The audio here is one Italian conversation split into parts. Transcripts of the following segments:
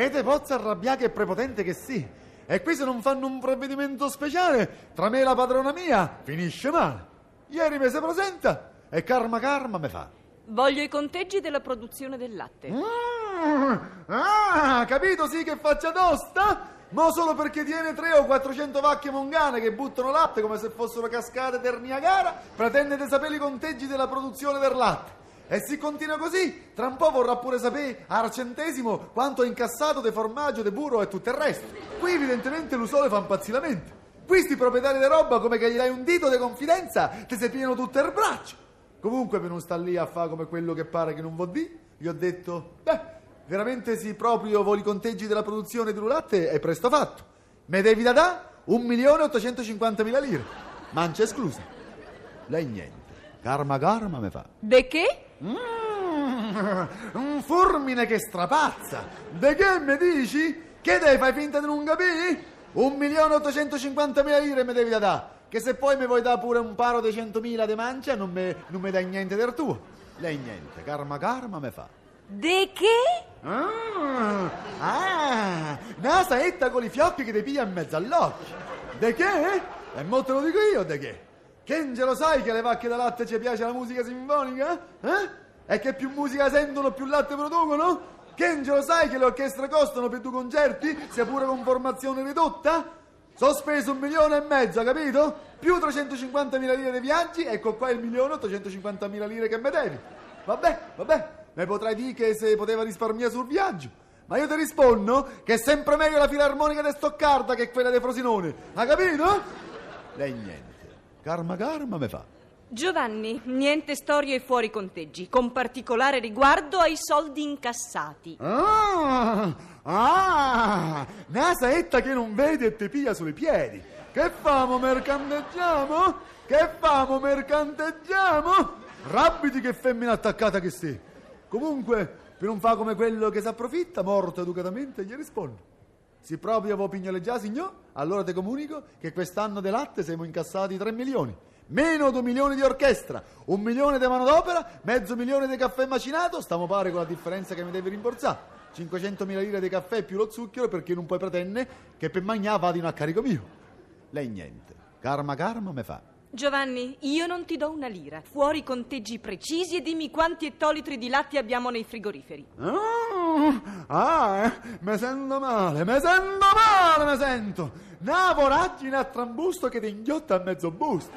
Ah, che te pozza arrabbiare che prepotente che sì. E qui se non fanno un provvedimento speciale, tra me e la padrona mia, finisce male. Ieri mi si presenta e karma karma me fa. Voglio i conteggi della produzione del latte. Mm, ah, capito sì che faccia tosta? Ma solo perché tiene 3 o 400 vacche mongane che buttano latte come se fossero cascate del Niagara, pretende di sapere i conteggi della produzione del latte. E se continua così, tra un po' vorrà pure sapere al centesimo quanto ha incassato di formaggio, di burro e tutto il resto. Qui evidentemente l'usole fa impazzilamente. Qui sti proprietari di roba come che gli dai un dito di confidenza, ti si pieno tutto il braccio. Comunque per non sta lì a fare come quello che pare che non vuol dire, gli ho detto, beh, veramente sì, proprio voli i conteggi della produzione di latte è presto fatto. Me devi da da 1.850.000 lire. Mancia esclusa. Lei niente. Karma karma me fa. De che? Mm, un fulmine che strapazza. De che mi dici? Che devi fai finta di non capire? 1.850.000 lire mi devi da da. Che se poi mi vuoi dare pure un paro di 100.000 di mancia non mi, non mi dai niente del tuo. Lei niente. Karma karma me fa. De che? Ah, ah, una saetta con i fiocchi che ti piglia in mezzo all'occhio. De che? E mo te lo dico io, de che? Che lo sai che alle vacche da latte ci piace la musica sinfonica? Eh? E che più musica sentono, più latte producono? Che lo sai che le orchestre costano per due concerti, sia pure con formazione ridotta? Sono speso un milione e mezzo, capito? Più 350.000 lire di viaggi, ecco qua il milione 850.000 lire che mi devi. Vabbè, vabbè, mi potrai dire che se poteva risparmiare sul viaggio. Ma io ti rispondo che è sempre meglio la filarmonica di Stoccarda che quella di Frosinone. Ha capito? Lei niente. Karma karma me fa. Giovanni, niente storie fuori conteggi, con particolare riguardo ai soldi incassati. Ah, ah, una saetta che non vedi e ti piglia sulle piedi. Che famo, mercanteggiamo? Che famo, mercanteggiamo? Rabbiti che femmina attaccata che sei. Comunque, per non fa come quello che si approfitta, morto educatamente, gli rispondo. Se proprio avevo pignoleggiato, signor, allora ti comunico che quest'anno di latte siamo incassati 3 milioni. Meno 2 milioni di orchestra, un milione di manodopera, mezzo milione di caffè macinato, stiamo pare con la differenza che mi devi rimborsare. 500 mila lire di caffè più lo zucchero perché non puoi pretendere che per mangiare vadino a carico mio. Lei niente. Karma karma me fa. Giovanni, io non ti do una lira. Fuori conteggi precisi e dimmi quanti ettolitri di latte abbiamo nei frigoriferi. Ah, ah eh, mi sento male, mi sento male, mi sento. Una voragine a trambusto che ti inghiotta a mezzo busto.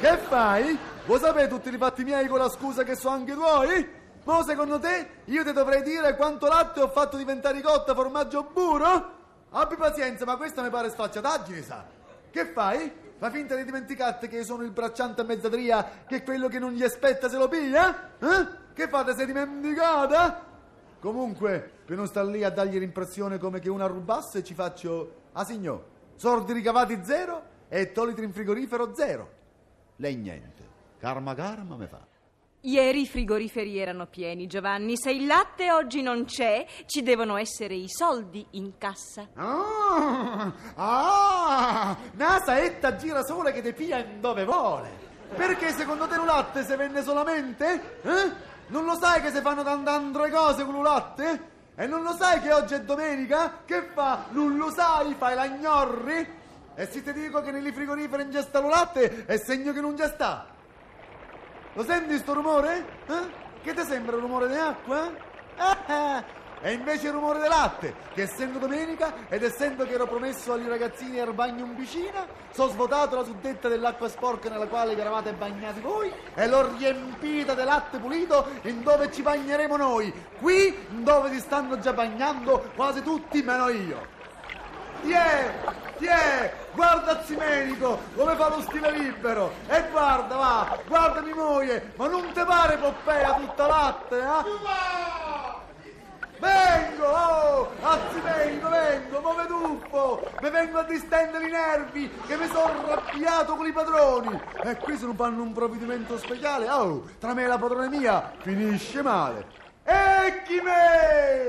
Che fai? Vuoi sapere tutti i fatti miei con la scusa che so anche tuoi? Ma secondo te io ti dovrei dire quanto latte ho fatto diventare ricotta, formaggio burro? Abbi pazienza, ma questa mi pare sfacciataggine, sa. Che fai? Fa finta di dimenticarti che sono il bracciante a mezzadria, che quello che non gli aspetta se lo piglia? Eh? Che fate, sei dimenticata? Comunque, per non star lì a dargli l'impressione come che una rubasse, ci faccio... Ah, signor, sordi ricavati zero e tolitri in frigorifero zero. Lei niente. Karma karma me fa. Ieri i frigoriferi erano pieni, Giovanni. Se il latte oggi non c'è, ci devono essere i soldi in cassa. Ah, ah, una saetta gira sola che piglia in dove vuole. Perché secondo te il latte si vende solamente? Eh? Non lo sai che si fanno tante altre cose con il latte? E non lo sai che oggi è domenica? Che fa? Non lo sai? Fai la gnorri? E se ti dico che nei frigoriferi non c'è sta il latte, è segno che non c'è sta. Lo senti sto rumore? Eh? Che ti sembra il rumore di acqua? Ah, e invece il rumore del latte, che essendo domenica ed essendo che ero promesso agli ragazzini al bagno in piscina, sono svuotato la suddetta dell'acqua sporca nella quale vi eravate bagnati voi e l'ho riempita di latte pulito in dove ci bagneremo noi, qui dove si stanno già bagnando quasi tutti meno io. Ti è, ti è, guarda Zimenico come fa lo stile libero. E guarda, va, guardami moglie, ma non te pare Poppea tutta latte, eh? Vengo, oh, Azzimenico, vengo, muove tuffo, mi vengo a distendere i nervi che mi sono arrabbiato con i padroni. E qui se non fanno un provvedimento speciale, oh, tra me e la padrona mia finisce male. E chi me?